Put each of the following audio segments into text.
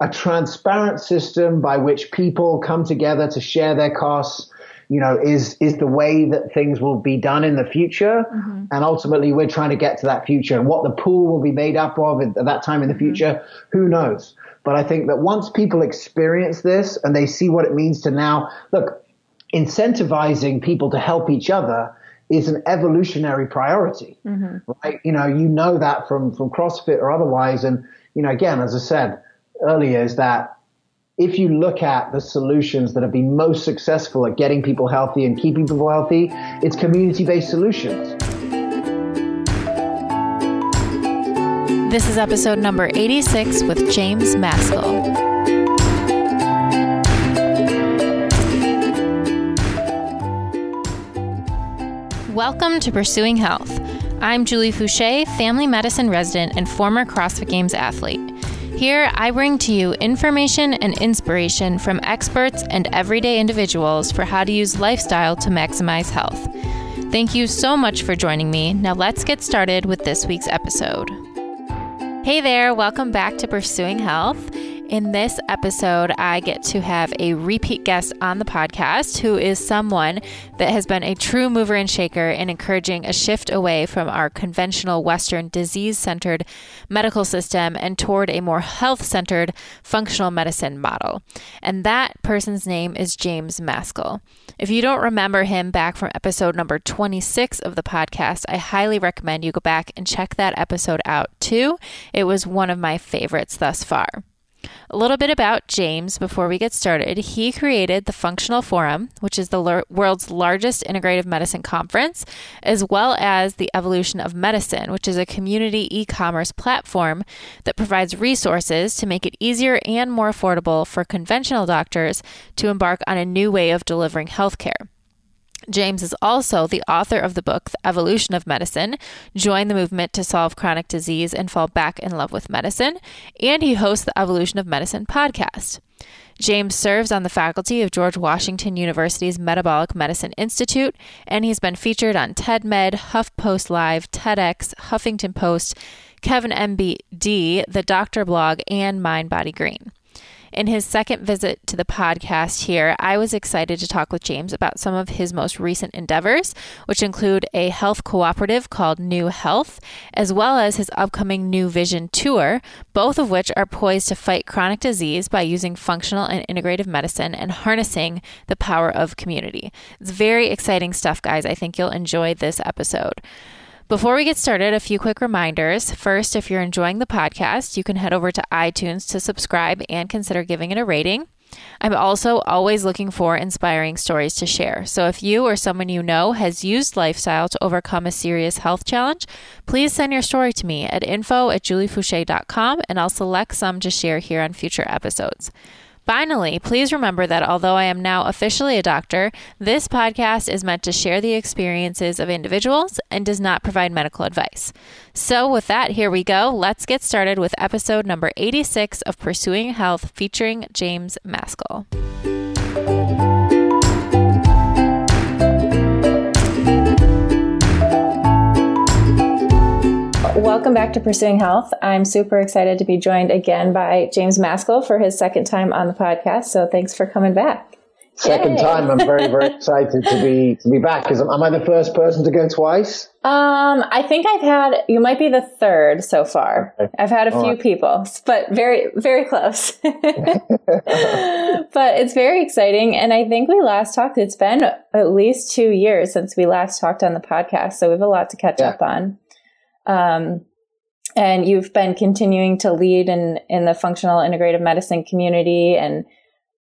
a transparent system by which people come together to share their costs, you know, is is the way that things will be done in the future. Mm-hmm. And ultimately, we're trying to get to that future. And what the pool will be made up of at that time in the mm-hmm. future, mm-hmm. who knows? But I think that once people experience this and they see what it means to now look, incentivizing people to help each other is an evolutionary priority, mm-hmm. right? You know, you know that from from CrossFit or otherwise. And you know, again, as I said earlier, is that if you look at the solutions that have been most successful at getting people healthy and keeping people healthy, it's community based solutions. This is episode number 86 with James Maskell. Welcome to Pursuing Health. I'm Julie Foucher, family medicine resident and former CrossFit Games athlete. Here, I bring to you information and inspiration from experts and everyday individuals for how to use lifestyle to maximize health. Thank you so much for joining me. Now, let's get started with this week's episode. Hey there, welcome back to Pursuing Health. In this episode, I get to have a repeat guest on the podcast who is someone that has been a true mover and shaker in encouraging a shift away from our conventional Western disease centered medical system and toward a more health centered functional medicine model. And that person's name is James Maskell. If you don't remember him back from episode number 26 of the podcast, I highly recommend you go back and check that episode out too. It was one of my favorites thus far. A little bit about James before we get started. He created the Functional Forum, which is the l- world's largest integrative medicine conference, as well as the Evolution of Medicine, which is a community e commerce platform that provides resources to make it easier and more affordable for conventional doctors to embark on a new way of delivering healthcare. James is also the author of the book, The Evolution of Medicine Join the Movement to Solve Chronic Disease and Fall Back in Love with Medicine, and he hosts the Evolution of Medicine podcast. James serves on the faculty of George Washington University's Metabolic Medicine Institute, and he's been featured on TEDMed, HuffPost Live, TEDx, Huffington Post, KevinMD, the Doctor Blog, and Mind Body Green. In his second visit to the podcast here, I was excited to talk with James about some of his most recent endeavors, which include a health cooperative called Knew Health, as well as his upcoming New Vision tour, both of which are poised to fight chronic disease by using functional and integrative medicine and harnessing the power of community. It's very exciting stuff, guys. I think you'll enjoy this episode. Before we get started, a few quick reminders. First, if you're enjoying the podcast, you can head over to iTunes to subscribe and consider giving it a rating. I'm also always looking for inspiring stories to share. So if you or someone you know has used lifestyle to overcome a serious health challenge, please send your story to me at info at juliefoucher.com and I'll select some to share here on future episodes. Finally, please remember that although I am now officially a doctor, this podcast is meant to share the experiences of individuals and does not provide medical advice. So, with that, here we go. Let's get started with episode number 86 of Pursuing Health featuring James Maskell. Welcome back to Pursuing Health. I'm super excited to be joined again by James Maskell for his second time on the podcast. So thanks for coming back. Second Yay. time. I'm very, very excited to be to be back. Because am I the first person to go twice? Um, I think I've had. You might be the third so far. Okay. I've had a All few right. people, but very, very close. but it's very exciting, and I think we last talked. It's been at least two years since we last talked on the podcast, so we have a lot to catch yeah. up on. Um, and you've been continuing to lead in, in the functional integrative medicine community and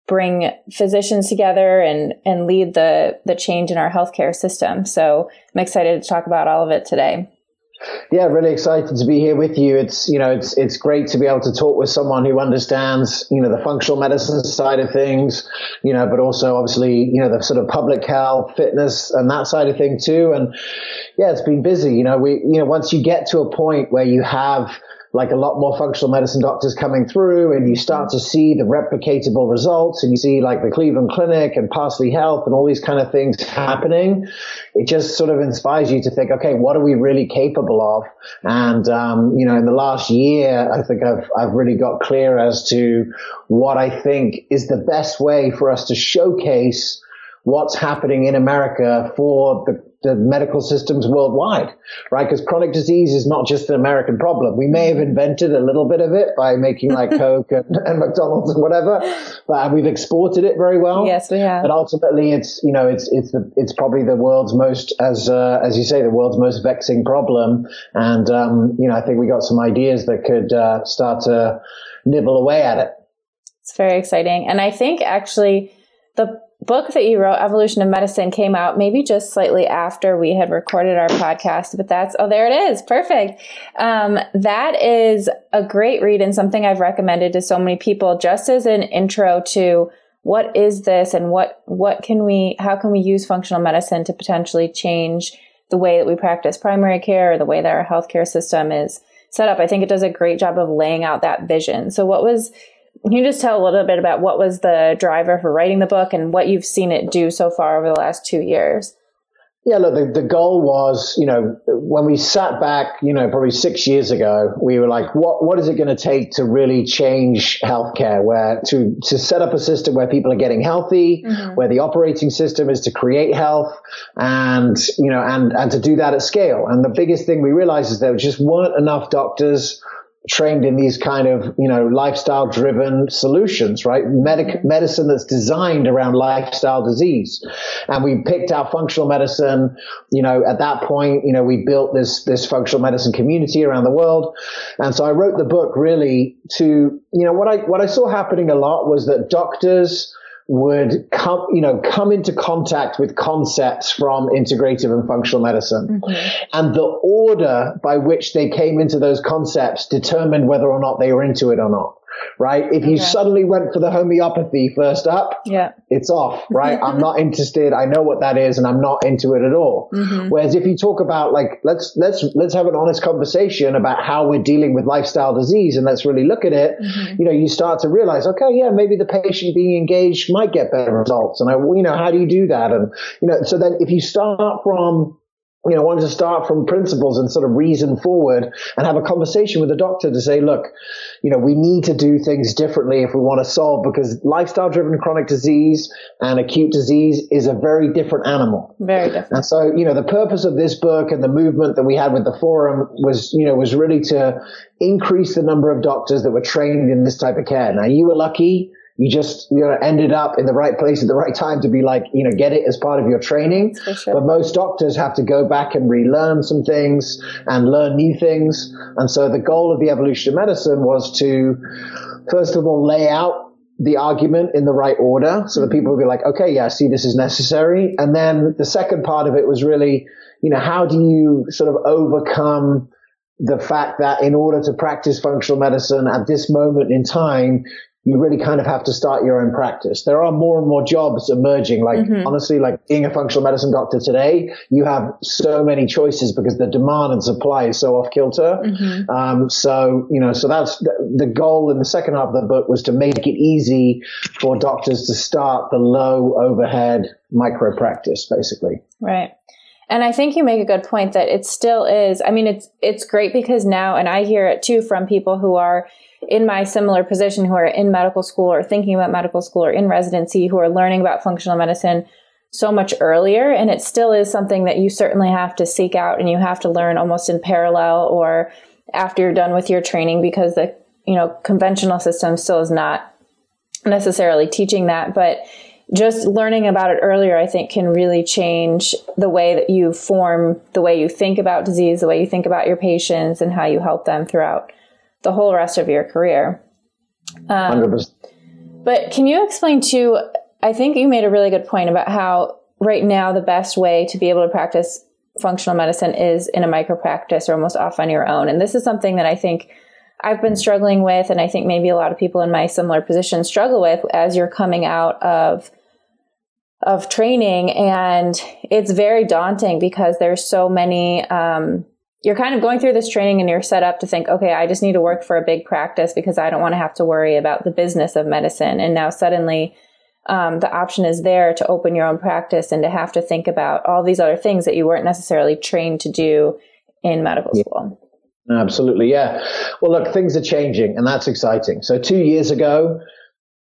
bring physicians together and, and lead the, the change in our healthcare system. So I'm excited to talk about all of it today. Yeah, really excited to be here with you. It's you know it's it's great to be able to talk with someone who understands you know the functional medicine side of things, you know, but also obviously you know the sort of public health, fitness, and that side of thing too. And yeah, it's been busy. You know, we you know once you get to a point where you have like a lot more functional medicine doctors coming through and you start to see the replicatable results and you see like the Cleveland Clinic and Parsley Health and all these kind of things happening, it just sort of inspires you to think, okay, what are we really capable of? And, um, you know, in the last year, I think I've, I've really got clear as to what I think is the best way for us to showcase what's happening in America for the the medical systems worldwide, right? Because chronic disease is not just an American problem. We may have invented a little bit of it by making like Coke and, and, McDonald's and whatever, but we've exported it very well. Yes, we have. But ultimately, it's you know it's it's the it's probably the world's most as uh, as you say the world's most vexing problem, and um, you know I think we got some ideas that could uh, start to nibble away at it. It's very exciting, and I think actually the book that you wrote, Evolution of Medicine, came out maybe just slightly after we had recorded our podcast, but that's, oh, there it is. Perfect. Um, that is a great read and something I've recommended to so many people just as an intro to what is this and what, what can we, how can we use functional medicine to potentially change the way that we practice primary care or the way that our healthcare system is set up. I think it does a great job of laying out that vision. So what was, can you just tell a little bit about what was the driver for writing the book and what you've seen it do so far over the last two years? Yeah, look, the, the goal was, you know, when we sat back, you know, probably six years ago, we were like, what, what is it going to take to really change healthcare where to, to set up a system where people are getting healthy, mm-hmm. where the operating system is to create health and, you know, and, and to do that at scale. And the biggest thing we realized is there just weren't enough doctors trained in these kind of, you know, lifestyle driven solutions, right? Medic- medicine that's designed around lifestyle disease. And we picked our functional medicine, you know, at that point, you know, we built this, this functional medicine community around the world. And so I wrote the book really to, you know, what I, what I saw happening a lot was that doctors, would come, you know, come into contact with concepts from integrative and functional medicine. Mm-hmm. And the order by which they came into those concepts determined whether or not they were into it or not right? If you suddenly went for the homeopathy first up, yeah. it's off, right? I'm not interested. I know what that is and I'm not into it at all. Mm-hmm. Whereas if you talk about like, let's, let's, let's have an honest conversation about how we're dealing with lifestyle disease and let's really look at it. Mm-hmm. You know, you start to realize, okay, yeah, maybe the patient being engaged might get better results. And I, you know, how do you do that? And, you know, so then if you start from, you know, wanted to start from principles and sort of reason forward and have a conversation with the doctor to say, look, you know, we need to do things differently if we want to solve because lifestyle driven chronic disease and acute disease is a very different animal. Very different. And so, you know, the purpose of this book and the movement that we had with the forum was, you know, was really to increase the number of doctors that were trained in this type of care. Now you were lucky you just you know ended up in the right place at the right time to be like you know get it as part of your training. Sure. but most doctors have to go back and relearn some things and learn new things. And so the goal of the evolution of medicine was to first of all lay out the argument in the right order so that people would be like okay yeah see this is necessary. And then the second part of it was really you know how do you sort of overcome the fact that in order to practice functional medicine at this moment in time, you really kind of have to start your own practice. There are more and more jobs emerging. Like mm-hmm. honestly, like being a functional medicine doctor today, you have so many choices because the demand and supply is so off kilter. Mm-hmm. Um, so, you know, so that's the, the goal in the second half of the book was to make it easy for doctors to start the low overhead micro practice, basically. Right. And I think you make a good point that it still is. I mean, it's, it's great because now, and I hear it too from people who are, in my similar position who are in medical school or thinking about medical school or in residency who are learning about functional medicine so much earlier. And it still is something that you certainly have to seek out and you have to learn almost in parallel or after you're done with your training because the, you know, conventional system still is not necessarily teaching that. But just learning about it earlier, I think can really change the way that you form the way you think about disease, the way you think about your patients and how you help them throughout the whole rest of your career. Um, but can you explain too? I think you made a really good point about how right now the best way to be able to practice functional medicine is in a micro practice or almost off on your own. And this is something that I think I've been struggling with, and I think maybe a lot of people in my similar position struggle with as you're coming out of of training, and it's very daunting because there's so many um, you're kind of going through this training and you're set up to think, okay, I just need to work for a big practice because I don't want to have to worry about the business of medicine. And now suddenly, um, the option is there to open your own practice and to have to think about all these other things that you weren't necessarily trained to do in medical yeah. school. Absolutely, yeah. Well, look, things are changing, and that's exciting. So, two years ago,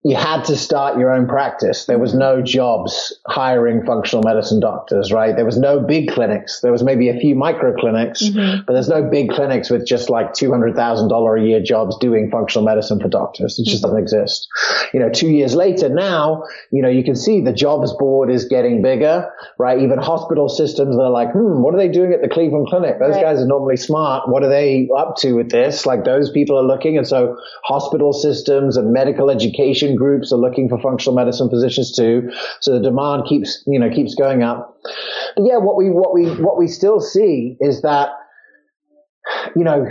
you had to start your own practice. There was no jobs hiring functional medicine doctors, right? There was no big clinics. There was maybe a few micro clinics, mm-hmm. but there's no big clinics with just like $200,000 a year jobs doing functional medicine for doctors. It just mm-hmm. doesn't exist. You know, two years later now, you know, you can see the jobs board is getting bigger, right? Even hospital systems, they're like, hmm, what are they doing at the Cleveland Clinic? Those right. guys are normally smart. What are they up to with this? Like those people are looking. And so hospital systems and medical education groups are looking for functional medicine physicians too. So the demand keeps, you know, keeps going up. But yeah, what we, what we, what we still see is that, you know,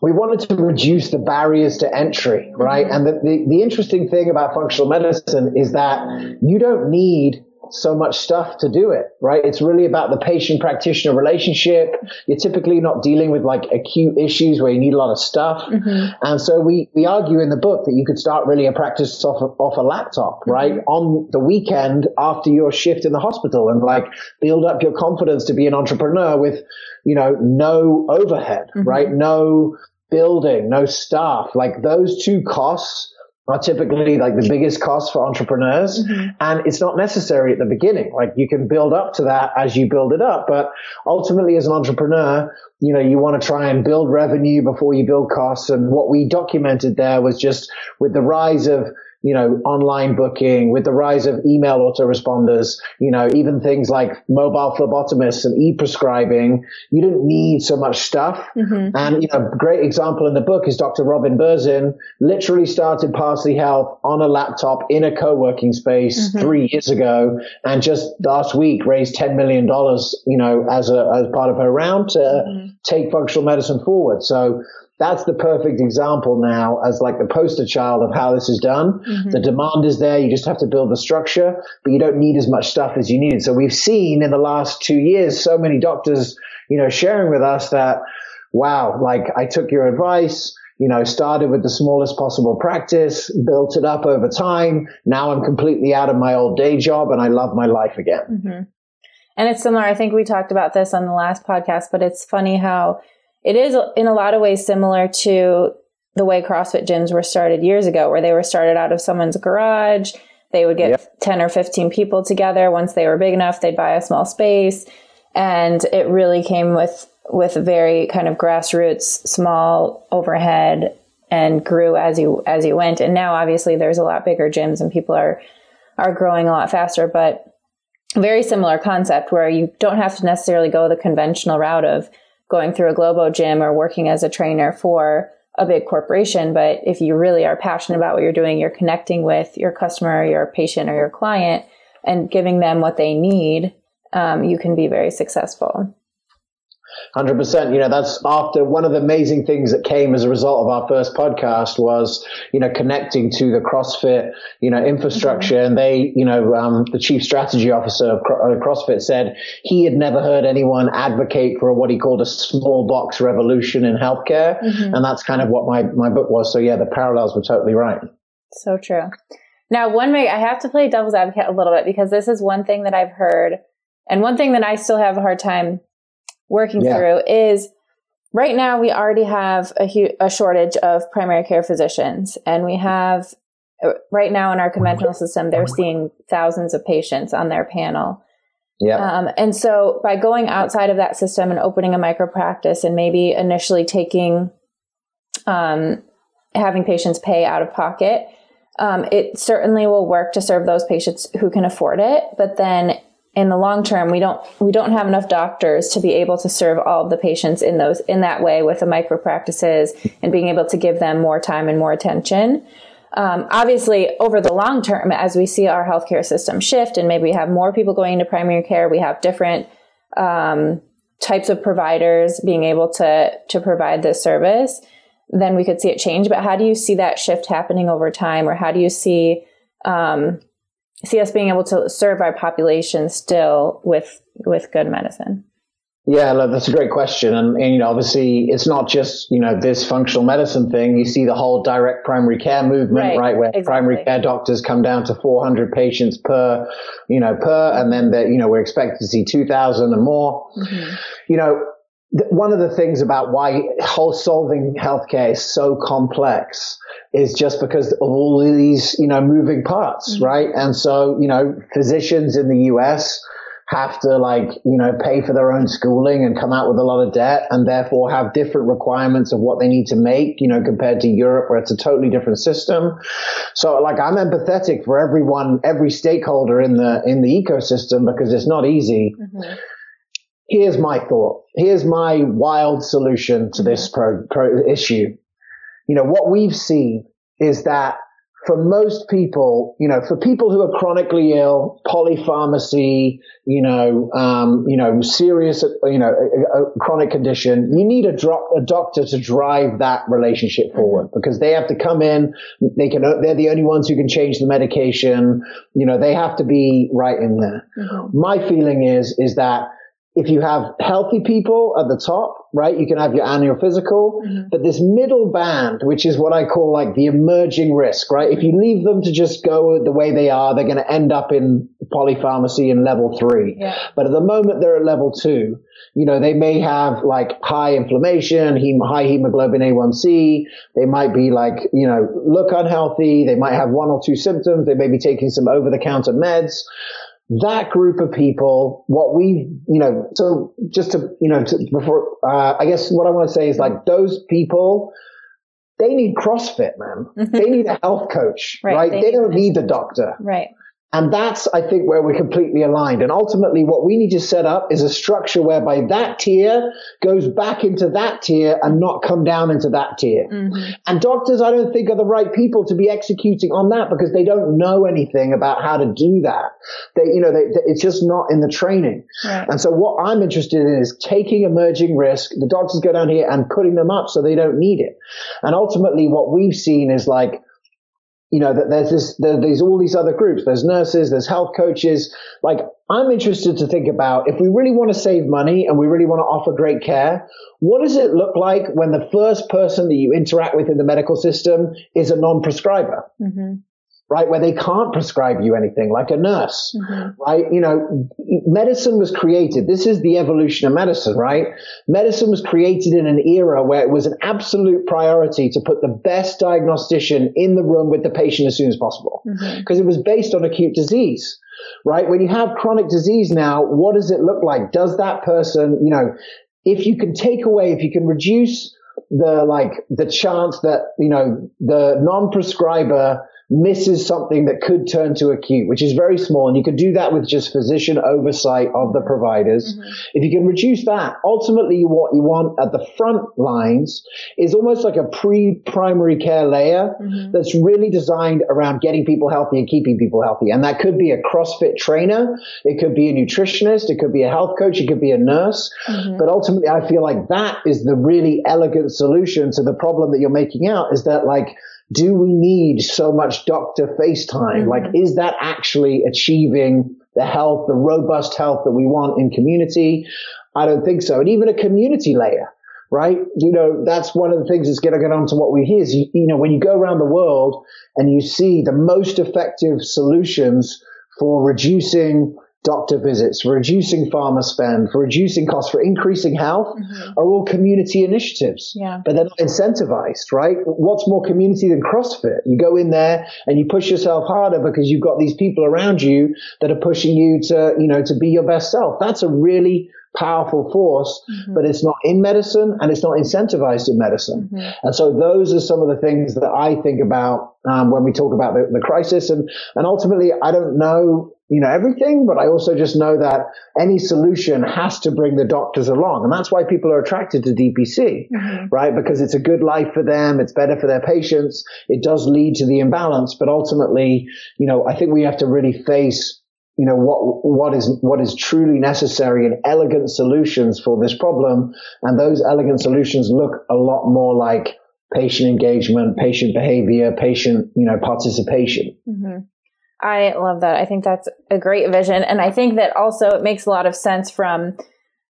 we wanted to reduce the barriers to entry, right? Mm-hmm. And the, the, the interesting thing about functional medicine is that you don't need so much stuff to do it, right? It's really about the patient practitioner relationship. You're typically not dealing with like acute issues where you need a lot of stuff. Mm-hmm. And so we, we argue in the book that you could start really a practice off, of, off a laptop, mm-hmm. right? On the weekend after your shift in the hospital and like build up your confidence to be an entrepreneur with, you know, no overhead, mm-hmm. right? No building, no staff. Like those two costs are typically like the biggest cost for entrepreneurs. Mm-hmm. And it's not necessary at the beginning. Like you can build up to that as you build it up. But ultimately as an entrepreneur, you know, you want to try and build revenue before you build costs. And what we documented there was just with the rise of you know, online booking, with the rise of email autoresponders, you know, even things like mobile phlebotomists and e-prescribing, you don't need so much stuff. Mm-hmm. And, you know, great example in the book is Dr. Robin Berzin literally started Parsley Health on a laptop in a co-working space mm-hmm. three years ago and just last week raised $10 million, you know, as a, as part of her round to mm-hmm. take functional medicine forward. So, that's the perfect example now as like the poster child of how this is done. Mm-hmm. The demand is there. You just have to build the structure, but you don't need as much stuff as you need. So we've seen in the last two years, so many doctors, you know, sharing with us that, wow, like I took your advice you know, started with the smallest possible practice, built it up over time. Now I'm completely out of my old day job and I love my life again. Mm-hmm. And it's similar. I think we talked about this on the last podcast, but it's funny how it is in a lot of ways similar to the way CrossFit gyms were started years ago, where they were started out of someone's garage. They would get yep. 10 or 15 people together. Once they were big enough, they'd buy a small space. And it really came with, with very kind of grassroots, small overhead and grew as you, as you went. And now obviously there's a lot bigger gyms and people are, are growing a lot faster, but very similar concept where you don't have to necessarily go the conventional route of going through a Globo gym or working as a trainer for a big corporation. But if you really are passionate about what you're doing, you're connecting with your customer, your patient, or your client and giving them what they need, um, you can be very successful. Hundred percent. You know, that's after one of the amazing things that came as a result of our first podcast was, you know, connecting to the CrossFit, you know, infrastructure. Mm-hmm. And they, you know, um, the chief strategy officer of CrossFit said he had never heard anyone advocate for what he called a small box revolution in healthcare. Mm-hmm. And that's kind of what my, my book was. So yeah, the parallels were totally right. So true. Now, one way I have to play devil's advocate a little bit because this is one thing that I've heard and one thing that I still have a hard time working yeah. through is right now we already have a, hu- a shortage of primary care physicians and we have uh, right now in our conventional system they're seeing thousands of patients on their panel yeah. Um, and so by going outside of that system and opening a micro practice and maybe initially taking, um, having patients pay out of pocket, um, it certainly will work to serve those patients who can afford it. But then in the long term, we don't we don't have enough doctors to be able to serve all of the patients in those in that way with the micro practices and being able to give them more time and more attention. Um, obviously, over the long term, as we see our healthcare system shift and maybe we have more people going into primary care, we have different um, types of providers being able to to provide this service, then we could see it change. But how do you see that shift happening over time, or how do you see um, see us being able to serve our population still with with good medicine. Yeah, look, that's a great question. And, and, you know, obviously it's not just, you know, this functional medicine thing. You see the whole direct primary care movement, right? right where exactly. primary care doctors come down to 400 patients per, you know, per, and then that, you know, we're expected to see 2000 and more. Mm-hmm. You know, one of the things about why whole solving healthcare is so complex is just because of all of these, you know, moving parts, mm-hmm. right? And so, you know, physicians in the US, have to like, you know, pay for their own schooling and come out with a lot of debt and therefore have different requirements of what they need to make, you know, compared to Europe where it's a totally different system. So like I'm empathetic for everyone, every stakeholder in the, in the ecosystem because it's not easy. Mm-hmm. Here's my thought. Here's my wild solution to this pro, pro issue. You know, what we've seen is that for most people, you know, for people who are chronically ill, polypharmacy, you know, um, you know, serious, you know, a, a chronic condition, you need a, drop, a doctor to drive that relationship forward mm-hmm. because they have to come in. They can, they're the only ones who can change the medication. You know, they have to be right in there. Mm-hmm. My feeling is, is that if you have healthy people at the top, right, you can have your annual physical, mm-hmm. but this middle band, which is what I call like the emerging risk, right? If you leave them to just go the way they are, they're going to end up in polypharmacy in level three. Yeah. But at the moment they're at level two, you know, they may have like high inflammation, hem- high hemoglobin A1C. They might be like, you know, look unhealthy. They might have one or two symptoms. They may be taking some over the counter meds that group of people, what we, you know, so just to, you know, to, before, uh, I guess what I want to say is like those people, they need CrossFit, man. Mm-hmm. they need a health coach, right? right? They, they don't need the doctor. Right. And that's, I think, where we're completely aligned. And ultimately, what we need to set up is a structure whereby that tier goes back into that tier and not come down into that tier. Mm-hmm. And doctors, I don't think, are the right people to be executing on that because they don't know anything about how to do that. They, you know, they, it's just not in the training. Right. And so, what I'm interested in is taking emerging risk. The doctors go down here and putting them up so they don't need it. And ultimately, what we've seen is like, you know, that there's this, there, there's all these other groups. There's nurses, there's health coaches. Like, I'm interested to think about if we really want to save money and we really want to offer great care, what does it look like when the first person that you interact with in the medical system is a non-prescriber? Mm-hmm right? Where they can't prescribe you anything like a nurse, mm-hmm. right? You know, medicine was created. This is the evolution of medicine, right? Medicine was created in an era where it was an absolute priority to put the best diagnostician in the room with the patient as soon as possible because mm-hmm. it was based on acute disease. Right? When you have chronic disease now, what does it look like? Does that person, you know, if you can take away, if you can reduce the like the chance that you know the non-prescriber misses something that could turn to acute, which is very small. And you can do that with just physician oversight of the providers. Mm-hmm. If you can reduce that, ultimately what you want at the front lines is almost like a pre-primary care layer mm-hmm. that's really designed around getting people healthy and keeping people healthy. And that could be a CrossFit trainer. It could be a nutritionist. It could be a health coach. It could be a nurse. Mm-hmm. But ultimately, I feel like that is the really elegant solution to the problem that you're making out is that like, do we need so much doctor FaceTime? Mm-hmm. Like, is that actually achieving the health, the robust health that we want in community? I don't think so. And even a community layer, right? You know, that's one of the things that's going to get on to what we hear is, you, you know, when you go around the world and you see the most effective solutions for reducing doctor visits, reducing pharma spend, for reducing costs, for increasing health mm-hmm. are all community initiatives. Yeah. But they're not incentivized, right? What's more community than CrossFit? You go in there and you push yourself harder because you've got these people around you that are pushing you to, you know, to be your best self. That's a really powerful force, mm-hmm. but it's not in medicine and it's not incentivized in medicine. Mm-hmm. And so those are some of the things that I think about um, when we talk about the, the crisis. And, and ultimately, I don't know you know, everything, but I also just know that any solution has to bring the doctors along. And that's why people are attracted to DPC, mm-hmm. right? Because it's a good life for them. It's better for their patients. It does lead to the imbalance, but ultimately, you know, I think we have to really face you know what what is what is truly necessary and elegant solutions for this problem and those elegant solutions look a lot more like patient engagement patient behavior patient you know participation mm-hmm. I love that. I think that's a great vision. And I think that also it makes a lot of sense from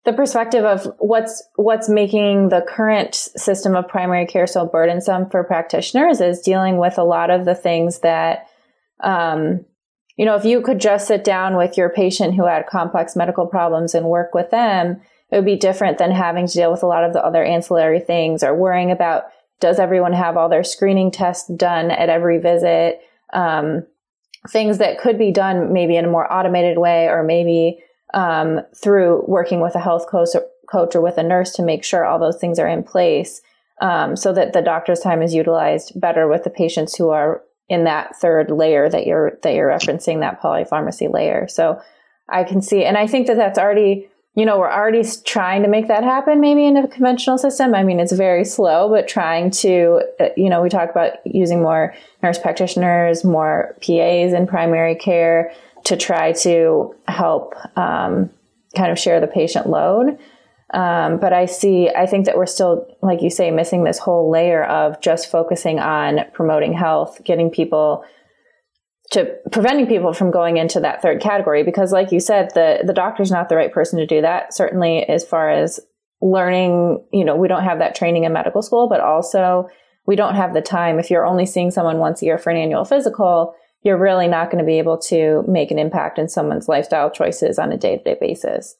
the perspective of what's what's making the current system of primary care so burdensome for practitioners is dealing with a lot of the things that um, you know if you could just sit down with your patient who had complex medical problems and work with them it would be different than having to deal with a lot of the other ancillary things or worrying about does everyone have all their screening tests done at every visit? Um, things that could be done maybe in a more automated way or maybe um, through working with a health coach or, coach or with a nurse to make sure all those things are in place um, so that the doctor's time is utilized better with the patients who are in that third layer that you're that you're referencing that polypharmacy layer so i can see and i think that that's already you know we're already trying to make that happen maybe in a conventional system i mean it's very slow but trying to uh, you know we talk about using more nurse practitioners more pas in primary care to try to help um, kind of share the patient load. Um, but I see, I think that we're still, like you say, missing this whole layer of just focusing on promoting health, getting people to preventing people from going into that third category. Because, like you said, the the doctor's not the right person to do that. Certainly, as far as learning, you know, we don't have that training in medical school, but also we don't have the time. If you're only seeing someone once a year for an annual physical, you're really not going to be able to make an impact in someone's lifestyle choices on a day to day basis.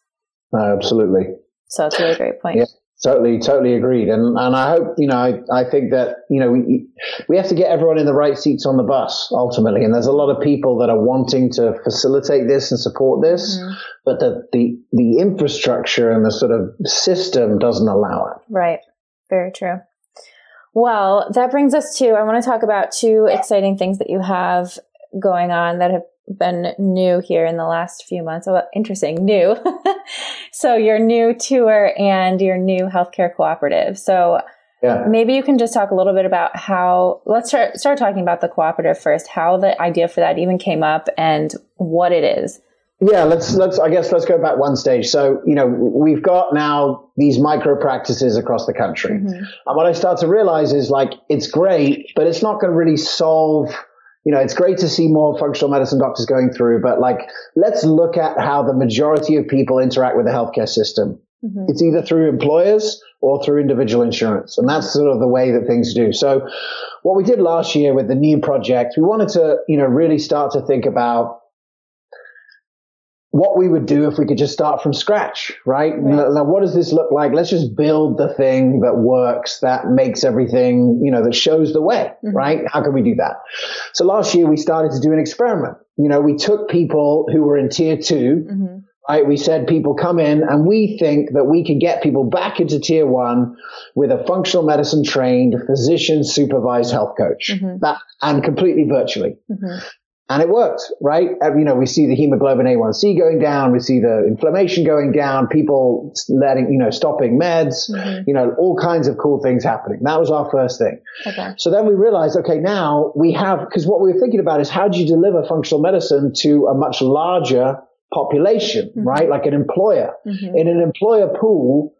absolutely. So that's a really great point. Yeah. Totally, totally agreed. And and I hope, you know, I, I think that, you know, we we have to get everyone in the right seats on the bus ultimately. And there's a lot of people that are wanting to facilitate this and support this, mm-hmm. but the, the the infrastructure and the sort of system doesn't allow it. Right. Very true. Well, that brings us to I want to talk about two exciting things that you have going on that have been new here in the last few months. Oh, interesting, new. so your new tour and your new healthcare cooperative. So yeah. maybe you can just talk a little bit about how. Let's start start talking about the cooperative first. How the idea for that even came up and what it is. Yeah, let's let's I guess let's go back one stage. So, you know, we've got now these micro practices across the country. Mm-hmm. And what I start to realize is like it's great, but it's not going to really solve you know, it's great to see more functional medicine doctors going through, but like, let's look at how the majority of people interact with the healthcare system. Mm-hmm. It's either through employers or through individual insurance. And that's sort of the way that things do. So what we did last year with the new project, we wanted to, you know, really start to think about what we would do if we could just start from scratch, right? right. Now, what does this look like? Let's just build the thing that works, that makes everything, you know, that shows the way, mm-hmm. right? How can we do that? So last year we started to do an experiment. You know, we took people who were in tier 2 mm-hmm. right? We said people come in and we think that we can get people back into tier one with a functional medicine trained physician supervised health coach mm-hmm. that and completely virtually. And it worked, right? You know, we see the hemoglobin A1C going down. We see the inflammation going down, people letting, you know, stopping meds, mm-hmm. you know, all kinds of cool things happening. That was our first thing. Okay. So then we realized, okay, now we have, because what we were thinking about is how do you deliver functional medicine to a much larger population, mm-hmm. right? Like an employer. Mm-hmm. In an employer pool,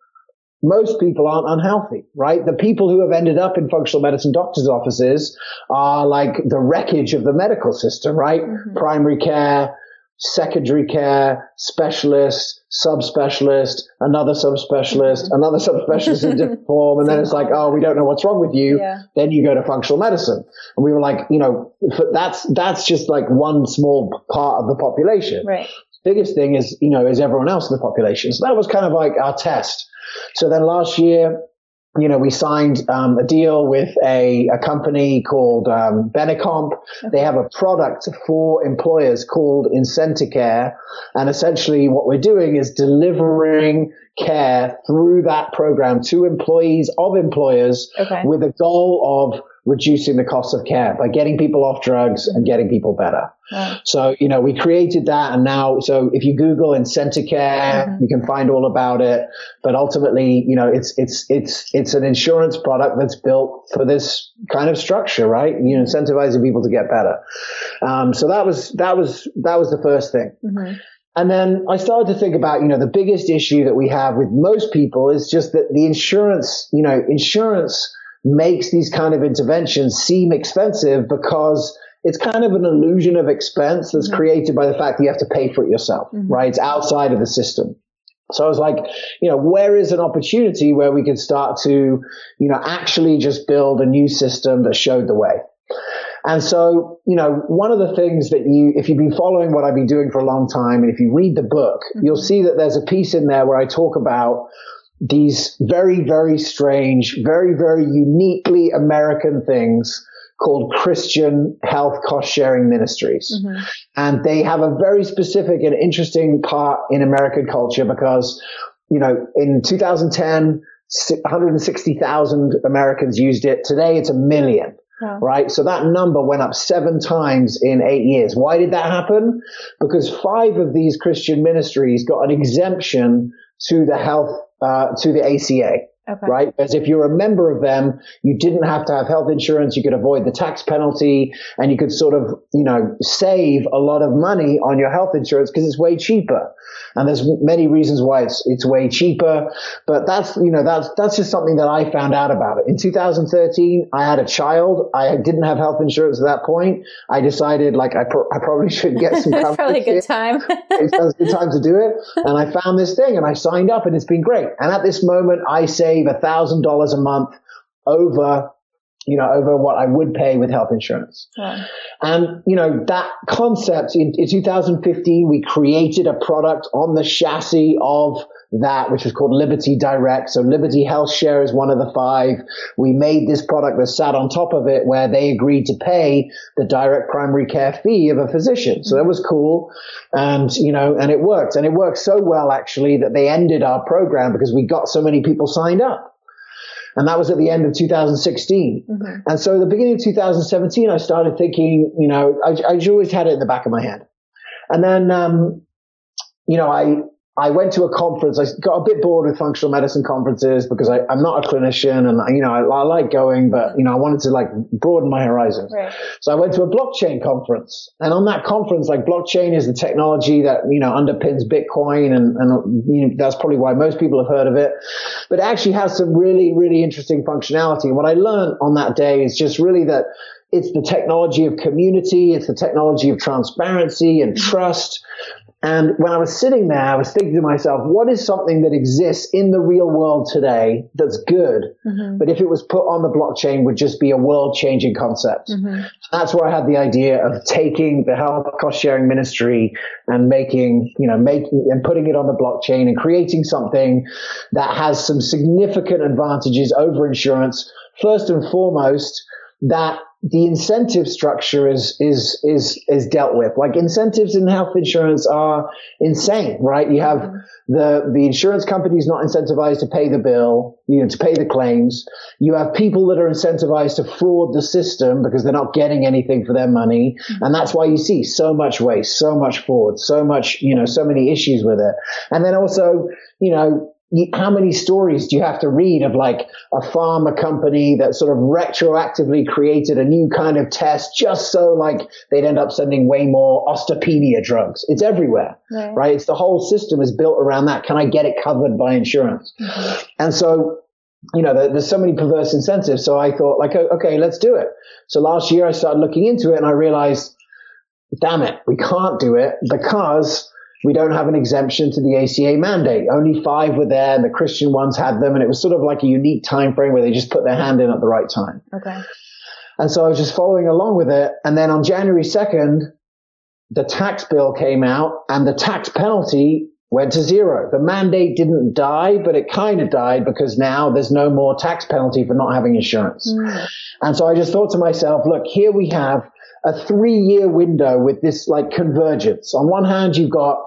most people aren't unhealthy, right? The people who have ended up in functional medicine doctors' offices are like the wreckage of the medical system, right? Mm-hmm. Primary care, secondary care, specialist, subspecialist, another subspecialist, mm-hmm. another subspecialist in different form. And then it's like, oh, we don't know what's wrong with you. Yeah. Then you go to functional medicine. And we were like, you know, that's, that's just like one small part of the population. Right. Biggest thing is, you know, is everyone else in the population. So that was kind of like our test. So then last year, you know, we signed um, a deal with a, a company called um, Benecomp. They have a product for employers called Incenticare. And essentially what we're doing is delivering care through that program to employees of employers okay. with a goal of reducing the cost of care by getting people off drugs and getting people better. Right. So, you know, we created that and now, so if you Google Incenticare, mm-hmm. you can find all about it. But ultimately, you know, it's, it's, it's, it's an insurance product that's built for this kind of structure, right? You know, mm-hmm. incentivizing people to get better. Um, so that was, that was, that was the first thing. Mm-hmm. And then I started to think about, you know, the biggest issue that we have with most people is just that the insurance, you know, insurance makes these kind of interventions seem expensive because it's kind of an illusion of expense that's mm-hmm. created by the fact that you have to pay for it yourself, mm-hmm. right? It's outside of the system. So I was like, you know, where is an opportunity where we could start to, you know, actually just build a new system that showed the way? And so, you know, one of the things that you, if you've been following what I've been doing for a long time, and if you read the book, mm-hmm. you'll see that there's a piece in there where I talk about these very, very strange, very, very uniquely American things called Christian health cost sharing ministries. Mm-hmm. And they have a very specific and interesting part in American culture because, you know, in 2010, 160,000 Americans used it. Today it's a million. Wow. Right. So that number went up seven times in eight years. Why did that happen? Because five of these Christian ministries got an exemption to the health, uh, to the ACA. Okay. Right? As if you're a member of them, you didn't have to have health insurance. You could avoid the tax penalty and you could sort of, you know, save a lot of money on your health insurance because it's way cheaper. And there's many reasons why it's, it's way cheaper. But that's, you know, that's, that's just something that I found out about it. In 2013, I had a child. I didn't have health insurance at that point. I decided like I, pro- I probably should get some That's probably a good time. it's a good time to do it. And I found this thing and I signed up and it's been great. And at this moment, I save a thousand dollars a month over you know, over what I would pay with health insurance. Yeah. And, you know, that concept in, in 2015, we created a product on the chassis of that, which was called Liberty Direct. So Liberty Health Share is one of the five. We made this product that sat on top of it where they agreed to pay the direct primary care fee of a physician. So that was cool. And, you know, and it worked. And it worked so well actually that they ended our program because we got so many people signed up. And that was at the end of 2016. Mm-hmm. And so at the beginning of 2017, I started thinking, you know, I, I always had it in the back of my head. And then, um, you know, I, I went to a conference. I got a bit bored with functional medicine conferences because I, am not a clinician and, you know, I, I, like going, but, you know, I wanted to like broaden my horizons. Right. So I went to a blockchain conference and on that conference, like blockchain is the technology that, you know, underpins Bitcoin and, and you know, that's probably why most people have heard of it, but it actually has some really, really interesting functionality. And what I learned on that day is just really that it's the technology of community. It's the technology of transparency and trust. And when I was sitting there, I was thinking to myself, what is something that exists in the real world today that's good, mm-hmm. but if it was put on the blockchain would just be a world changing concept. Mm-hmm. That's where I had the idea of taking the health cost sharing ministry and making, you know, making and putting it on the blockchain and creating something that has some significant advantages over insurance. First and foremost, that the incentive structure is is is is dealt with. Like incentives in health insurance are insane, right? You have mm-hmm. the the insurance company is not incentivized to pay the bill, you know, to pay the claims. You have people that are incentivized to fraud the system because they're not getting anything for their money, mm-hmm. and that's why you see so much waste, so much fraud, so much, you know, so many issues with it. And then also, you know, how many stories do you have to read of like a pharma company that sort of retroactively created a new kind of test just so like they'd end up sending way more osteopenia drugs? It's everywhere, right? right? It's the whole system is built around that. Can I get it covered by insurance? Mm-hmm. And so, you know, there's so many perverse incentives. So I thought like, okay, let's do it. So last year I started looking into it and I realized, damn it, we can't do it because we don't have an exemption to the ACA mandate. Only five were there, and the Christian ones had them, and it was sort of like a unique time frame where they just put their hand in at the right time. Okay. And so I was just following along with it, and then on January second, the tax bill came out, and the tax penalty went to zero. The mandate didn't die, but it kind of died because now there's no more tax penalty for not having insurance. Mm. And so I just thought to myself, look, here we have a three year window with this like convergence. On one hand, you've got,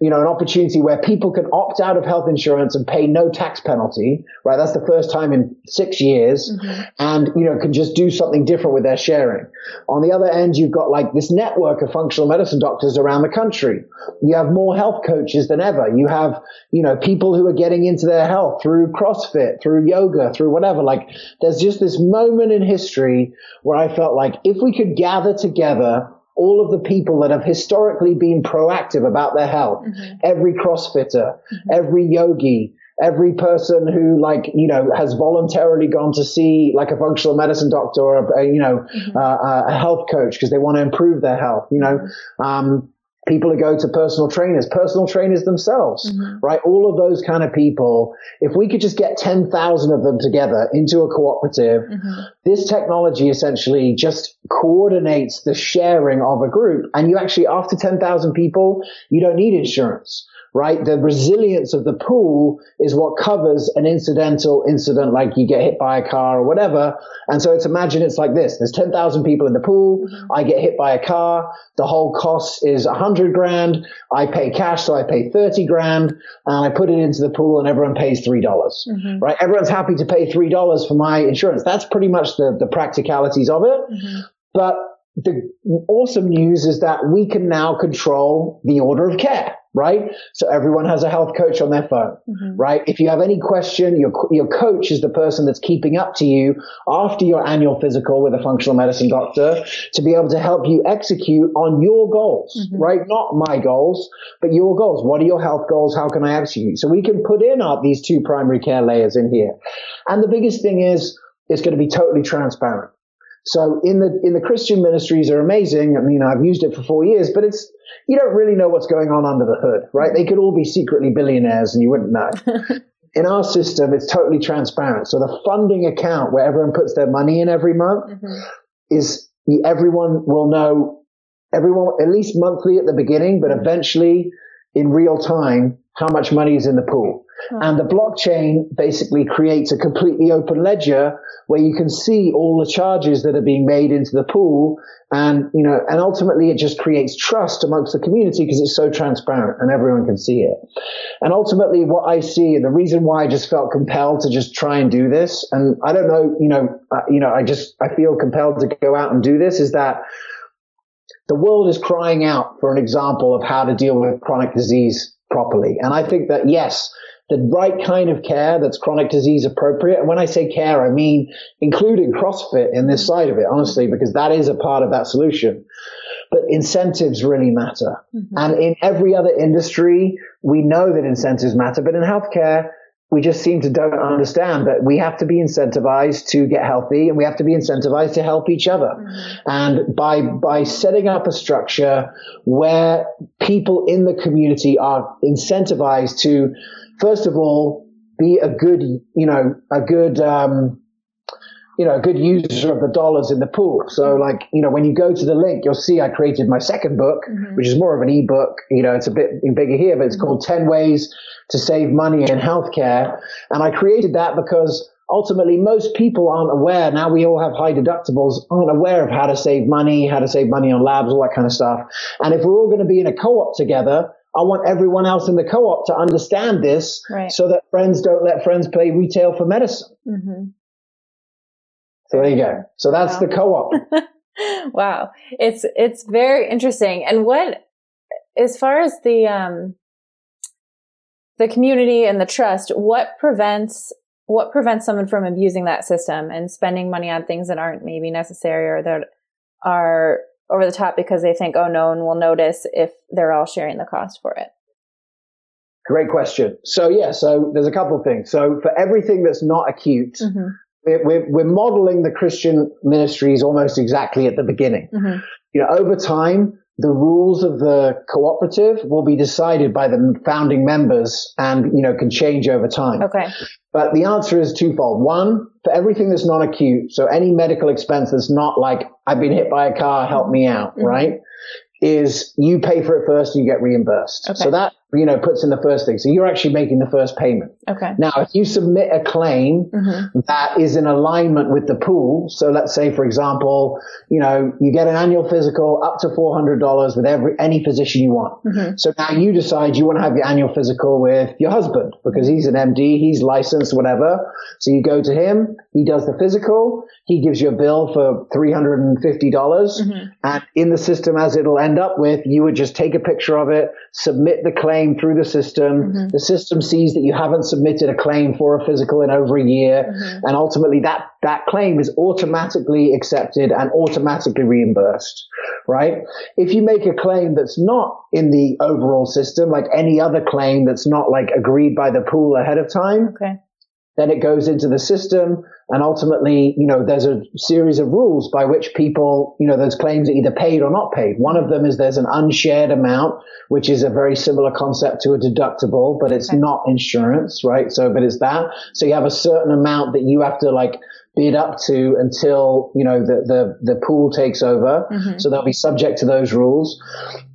you know, an opportunity where people can opt out of health insurance and pay no tax penalty, right? That's the first time in six years mm-hmm. and, you know, can just do something different with their sharing. On the other end, you've got like this network of functional medicine doctors around the country. You have more health coaches than ever. You have, you know, people who are getting into their health through CrossFit, through yoga, through whatever. Like there's just this moment in history where I felt like if we could gather together all of the people that have historically been proactive about their health, mm-hmm. every CrossFitter, mm-hmm. every yogi, every person who like you know has voluntarily gone to see like a functional medicine doctor or a, you know mm-hmm. uh, a health coach because they want to improve their health you know mm-hmm. um, people who go to personal trainers, personal trainers themselves, mm-hmm. right? All of those kind of people. If we could just get 10,000 of them together into a cooperative, mm-hmm. this technology essentially just coordinates the sharing of a group. And you actually, after 10,000 people, you don't need insurance right? The resilience of the pool is what covers an incidental incident like you get hit by a car or whatever. And so it's imagine it's like this. There's 10,000 people in the pool. Mm-hmm. I get hit by a car. The whole cost is 100 grand. I pay cash, so I pay 30 grand and I put it into the pool and everyone pays $3, dollars mm-hmm. right? Everyone's happy to pay $3 for my insurance. That's pretty much the, the practicalities of it. Mm-hmm. But the awesome news is that we can now control the order of care right? So everyone has a health coach on their phone, mm-hmm. right? If you have any question, your, your coach is the person that's keeping up to you after your annual physical with a functional medicine doctor to be able to help you execute on your goals, mm-hmm. right? Not my goals, but your goals. What are your health goals? How can I execute? So we can put in our, these two primary care layers in here. And the biggest thing is, it's going to be totally transparent. So in the in the Christian ministries are amazing. I mean, I've used it for four years, but it's you don't really know what's going on under the hood, right? They could all be secretly billionaires and you wouldn't know. in our system, it's totally transparent. So the funding account where everyone puts their money in every month mm-hmm. is everyone will know everyone at least monthly at the beginning, but eventually in real time how much money is in the pool. And the blockchain basically creates a completely open ledger where you can see all the charges that are being made into the pool. And, you know, and ultimately it just creates trust amongst the community because it's so transparent and everyone can see it. And ultimately what I see and the reason why I just felt compelled to just try and do this. And I don't know, you know, uh, you know, I just, I feel compelled to go out and do this is that the world is crying out for an example of how to deal with chronic disease properly. And I think that yes, the right kind of care that's chronic disease appropriate. And when I say care, I mean including CrossFit in this side of it, honestly, because that is a part of that solution. But incentives really matter. Mm-hmm. And in every other industry, we know that incentives matter, but in healthcare, we just seem to don't understand that we have to be incentivized to get healthy and we have to be incentivized to help each other. Mm-hmm. And by, by setting up a structure where people in the community are incentivized to first of all, be a good, you know, a good, um, you know, a good user of the dollars in the pool. So like, you know, when you go to the link, you'll see I created my second book, mm-hmm. which is more of an ebook. You know, it's a bit bigger here, but it's called 10 ways to save money in healthcare. And I created that because ultimately most people aren't aware. Now we all have high deductibles, aren't aware of how to save money, how to save money on labs, all that kind of stuff. And if we're all going to be in a co-op together, I want everyone else in the co-op to understand this right. so that friends don't let friends play retail for medicine. Mm-hmm. So there you go. So that's wow. the co-op. wow. It's, it's very interesting. And what, as far as the, um, the community and the trust, what prevents, what prevents someone from abusing that system and spending money on things that aren't maybe necessary or that are over the top because they think, oh, no one will notice if they're all sharing the cost for it? Great question. So yeah, so there's a couple of things. So for everything that's not acute, mm-hmm. we're, we're, modeling the Christian ministries almost exactly at the beginning. Mm-hmm. You know, over time, the rules of the cooperative will be decided by the founding members and, you know, can change over time. Okay. But the answer is twofold. One, for everything that's non acute, so any medical expense that's not like, I've been hit by a car, help me out, mm-hmm. right? Is you pay for it first, and you get reimbursed. Okay. So that you know, puts in the first thing. So you're actually making the first payment. Okay. Now, if you submit a claim mm-hmm. that is in alignment with the pool, so let's say, for example, you know, you get an annual physical up to $400 with every, any physician you want. Mm-hmm. So now you decide you want to have your annual physical with your husband because he's an MD, he's licensed, whatever. So you go to him, he does the physical, he gives you a bill for $350. mm-hmm. And in the system, as it'll end up with, you would just take a picture of it, submit the claim claim through the system. Mm-hmm. The system sees that you haven't submitted a claim for a physical in over a year. Mm-hmm. And ultimately that, that claim is automatically accepted and automatically reimbursed, right? If you make a claim that's not in the overall system, like any other claim that's not like agreed by the pool ahead of time, okay then it goes into the system. And ultimately, you know, there's a series of rules by which people, you know, those claims are either paid or not paid. One of them is there's an unshared amount, which is a very similar concept to a deductible, but it's okay. not insurance, right? So, but it's that. So you have a certain amount that you have to like bid up to until, you know, the, the, the pool takes over. Mm-hmm. So they'll be subject to those rules.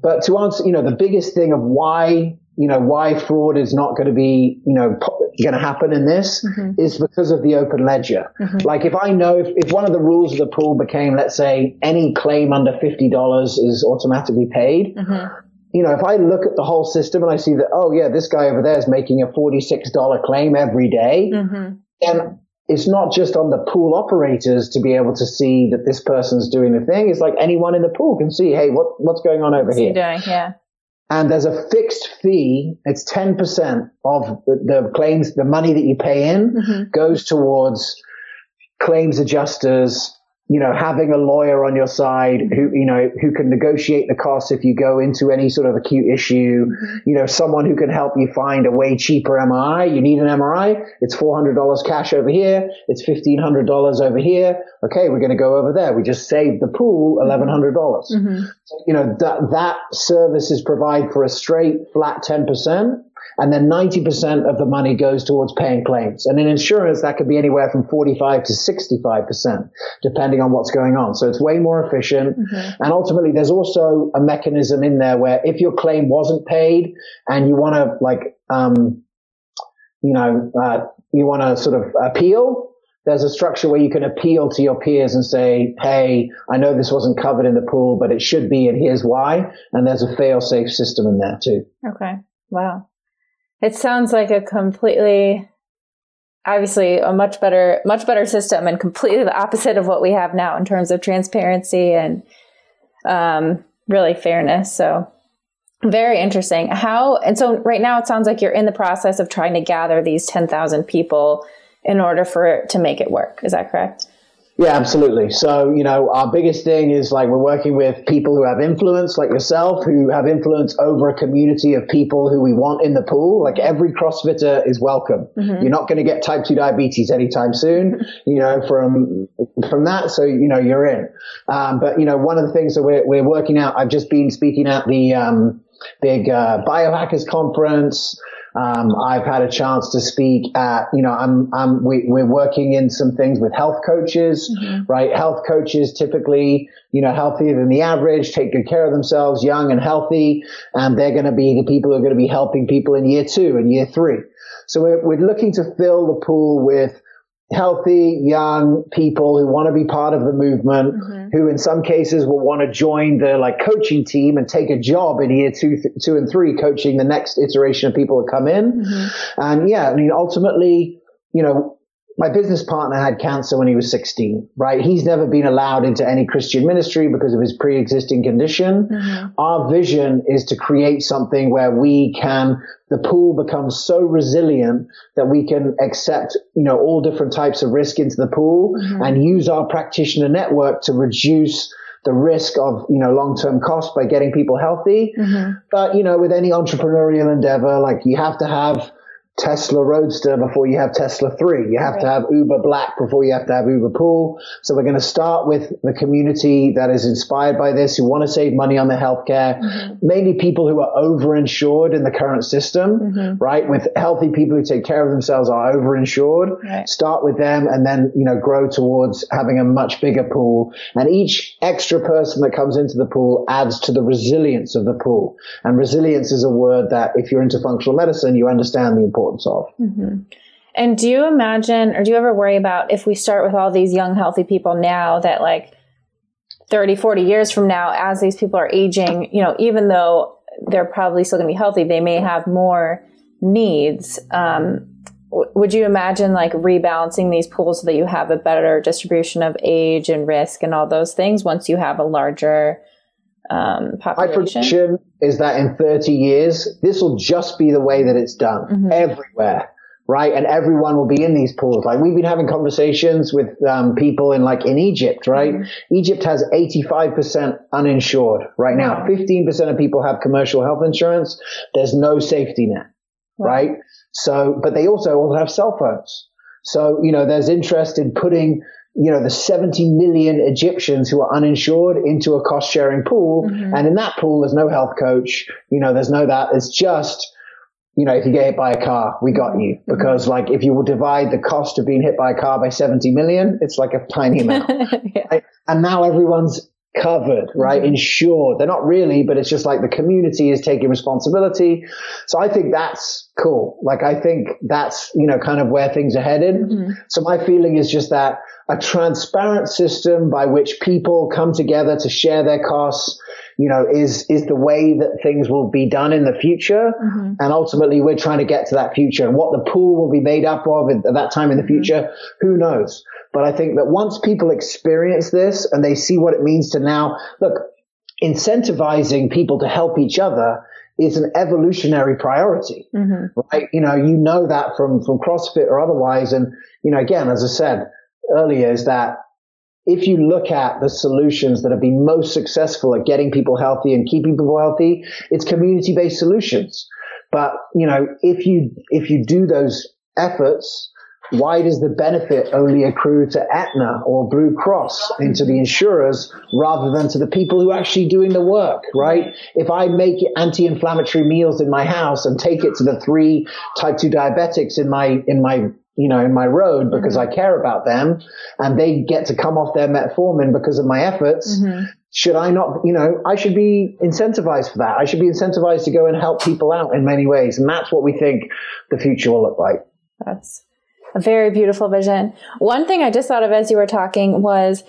But to answer, you know, the biggest thing of why you know, why fraud is not going to be, you know, going to happen in this mm-hmm. is because of the open ledger. Mm-hmm. Like if I know if, if one of the rules of the pool became, let's say, any claim under $50 is automatically paid, mm-hmm. you know, if I look at the whole system and I see that, oh yeah, this guy over there is making a $46 claim every day, mm-hmm. then it's not just on the pool operators to be able to see that this person's doing the thing. It's like anyone in the pool can see, hey, what, what's going on over what's here? Doing? Yeah and there's a fixed fee. It's 10% of the, the claims, the money that you pay in mm-hmm. goes towards claims adjusters, you know, having a lawyer on your side who, you know, who can negotiate the costs if you go into any sort of acute issue, mm-hmm. you know, someone who can help you find a way cheaper MRI. You need an MRI. It's $400 cash over here. It's $1,500 over here. Okay. We're going to go over there. We just saved the pool $1,100. Mm-hmm. So, you know, that, that service is provide for a straight flat 10% and then 90% of the money goes towards paying claims. And in insurance, that could be anywhere from 45 to 65%, depending on what's going on. So it's way more efficient. Mm-hmm. And ultimately, there's also a mechanism in there where if your claim wasn't paid and you want to like, um, you know, uh, you want to sort of appeal, there's a structure where you can appeal to your peers and say, Hey, I know this wasn't covered in the pool, but it should be, and here's why. And there's a fail safe system in there too. Okay. Wow. It sounds like a completely, obviously a much better, much better system and completely the opposite of what we have now in terms of transparency and, um, really fairness. So very interesting. How, and so right now it sounds like you're in the process of trying to gather these 10,000 people in order for it to make it work. Is that correct? Yeah, absolutely. So, you know, our biggest thing is like we're working with people who have influence, like yourself, who have influence over a community of people who we want in the pool. Like every CrossFitter is welcome. Mm-hmm. You're not going to get type 2 diabetes anytime soon, you know, from, from that. So, you know, you're in. Um, but, you know, one of the things that we're, we're working out, I've just been speaking at the, um, big, uh, biohackers conference. Um, I've had a chance to speak at, you know, I'm, I'm, we, are working in some things with health coaches, mm-hmm. right? Health coaches typically, you know, healthier than the average, take good care of themselves, young and healthy, and they're going to be the people who are going to be helping people in year two and year three. So we're, we're looking to fill the pool with healthy young people who want to be part of the movement, mm-hmm. who in some cases will want to join the like coaching team and take a job in year two, th- two and three, coaching the next iteration of people that come in. Mm-hmm. And yeah, I mean, ultimately, you know, my business partner had cancer when he was 16, right? He's never been allowed into any Christian ministry because of his pre-existing condition. Mm-hmm. Our vision is to create something where we can, the pool becomes so resilient that we can accept, you know, all different types of risk into the pool mm-hmm. and use our practitioner network to reduce the risk of, you know, long-term costs by getting people healthy. Mm-hmm. But, you know, with any entrepreneurial endeavor, like you have to have, Tesla Roadster before you have Tesla 3. You have right. to have Uber Black before you have to have Uber Pool. So we're going to start with the community that is inspired by this, who want to save money on their healthcare, mm-hmm. mainly people who are overinsured in the current system, mm-hmm. right? With healthy people who take care of themselves are overinsured. Right. Start with them and then, you know, grow towards having a much bigger pool. And each extra person that comes into the pool adds to the resilience of the pool. And resilience is a word that if you're into functional medicine, you understand the importance importance of. Mm-hmm. And do you imagine, or do you ever worry about if we start with all these young, healthy people now that like 30, 40 years from now, as these people are aging, you know, even though they're probably still going to be healthy, they may have more needs. Um, would you imagine like rebalancing these pools so that you have a better distribution of age and risk and all those things once you have a larger um, population? My prediction is that in 30 years, this will just be the way that it's done mm-hmm. everywhere. Right. And everyone will be in these pools. Like we've been having conversations with um, people in like in Egypt, right? Mm-hmm. Egypt has 85% uninsured right now. 15% of people have commercial health insurance. There's no safety net. Wow. Right. So, but they also all have cell phones. So, you know, there's interest in putting, you know, the 70 million Egyptians who are uninsured into a cost sharing pool. Mm-hmm. And in that pool, there's no health coach. You know, there's no that. It's just, you know, if you get hit by a car, we got you. Mm-hmm. Because like if you will divide the cost of being hit by a car by 70 million, it's like a tiny amount. yeah. right? And now everyone's covered, right? Mm-hmm. Insured. They're not really, but it's just like the community is taking responsibility. So I think that's cool. Like I think that's, you know, kind of where things are headed. Mm-hmm. So my feeling is just that a transparent system by which people come together to share their costs, you know, is, is the way that things will be done in the future. Mm-hmm. And ultimately we're trying to get to that future and what the pool will be made up of at that time in the mm-hmm. future. Who knows? But I think that once people experience this and they see what it means to now look, incentivizing people to help each other is an evolutionary priority, mm-hmm. right? You know, you know that from, from CrossFit or otherwise. And, you know, again, as I said earlier, is that if you look at the solutions that have been most successful at getting people healthy and keeping people healthy, it's community based solutions. But, you know, if you, if you do those efforts, why does the benefit only accrue to Aetna or Blue Cross and to the insurers rather than to the people who are actually doing the work, right? If I make anti-inflammatory meals in my house and take it to the three type 2 diabetics in my, in my, you know, in my road because mm-hmm. I care about them and they get to come off their metformin because of my efforts. Mm-hmm. Should I not, you know, I should be incentivized for that. I should be incentivized to go and help people out in many ways. And that's what we think the future will look like. That's a very beautiful vision. One thing I just thought of as you were talking was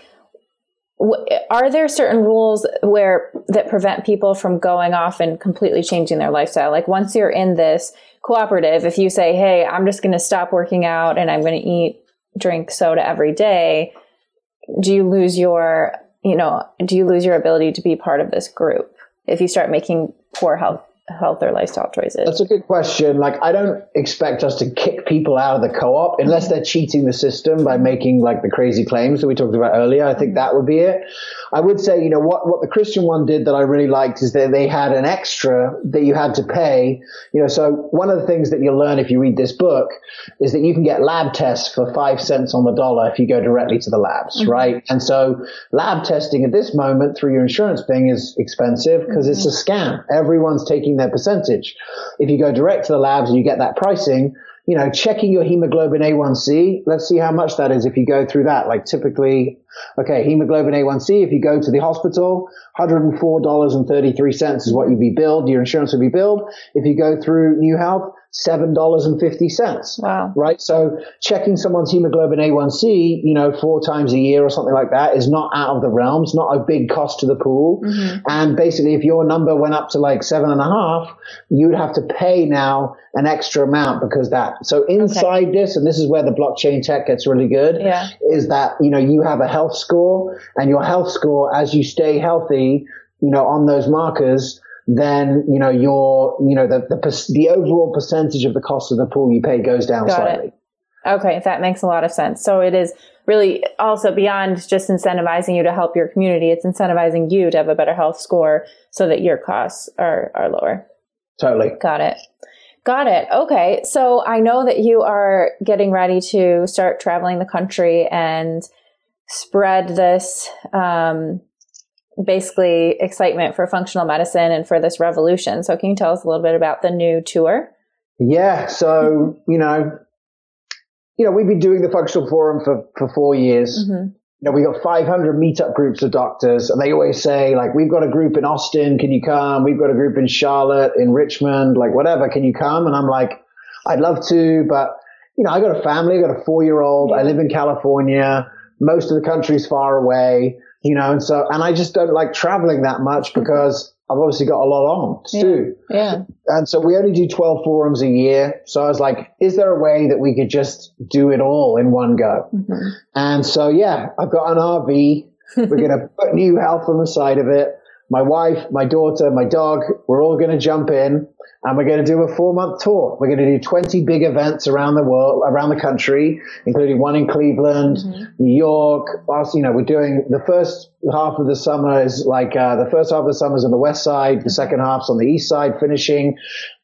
are there certain rules where that prevent people from going off and completely changing their lifestyle like once you're in this cooperative if you say hey i'm just going to stop working out and i'm going to eat drink soda every day do you lose your you know do you lose your ability to be part of this group if you start making poor health health or lifestyle choices? That's a good question. Like, I don't expect us to kick people out of the co-op unless they're cheating the system by making like the crazy claims that we talked about earlier. I think mm-hmm. that would be it. I would say, you know, what, what the Christian one did that I really liked is that they had an extra that you had to pay. You know, so one of the things that you'll learn if you read this book is that you can get lab tests for five cents on the dollar if you go directly to the labs, mm-hmm. right? And so lab testing at this moment through your insurance thing is expensive because mm-hmm. it's a scam. Everyone's taking their percentage. If you go direct to the labs and you get that pricing, you know, checking your hemoglobin A1C, let's see how much that is if you go through that. Like typically, okay, hemoglobin A1C, if you go to the hospital, $104.33 is what you'd be billed, your insurance would be billed. If you go through Knew Health, $7.50. Wow. Right? So checking someone's hemoglobin A1C, you know, four times a year or something like that is not out of the realms, not a big cost to the pool. Mm-hmm. And basically, if your number went up to like seven and a half, you'd have to pay now an extra amount because that. So inside okay. this, and this is where the blockchain tech gets really good, yeah. is that, you know, you have a health score and your health score, as you stay healthy, you know, on those markers, then you know your you know the the, the overall percentage of the cost of the pool you pay goes down Got slightly. It. Okay, that makes a lot of sense. So it is really also beyond just incentivizing you to help your community, it's incentivizing you to have a better health score so that your costs are, are lower. Totally. Got it. Got it. Okay. So I know that you are getting ready to start traveling the country and spread this um, basically excitement for functional medicine and for this revolution. So, can you tell us a little bit about the new tour? Yeah. So, you know, you know, we've been doing the functional forum for, for four years. Mm-hmm. You know, we got 500 meetup groups of doctors and they always say like, we've got a group in Austin. Can you come? We've got a group in Charlotte, in Richmond, like whatever. Can you come? And I'm like, I'd love to, but you know, I got a family. I got a four year old. I live in California. Most of the country's far away you know, and so, and I just don't like traveling that much because I've obviously got a lot on too. Yeah. yeah. And so we only do 12 forums a year. So I was like, is there a way that we could just do it all in one go? Mm-hmm. And so, yeah, I've got an RV. We're going to put Knew Health on the side of it. My wife, my daughter, my dog, we're all going to jump in and we're going to do a four month tour. We're going to do 20 big events around the world, around the country, including one in Cleveland, mm-hmm. New York. You know, we're doing the first half of the summer is like uh, the first half of the summer is on the west side, the second half's on the east side, finishing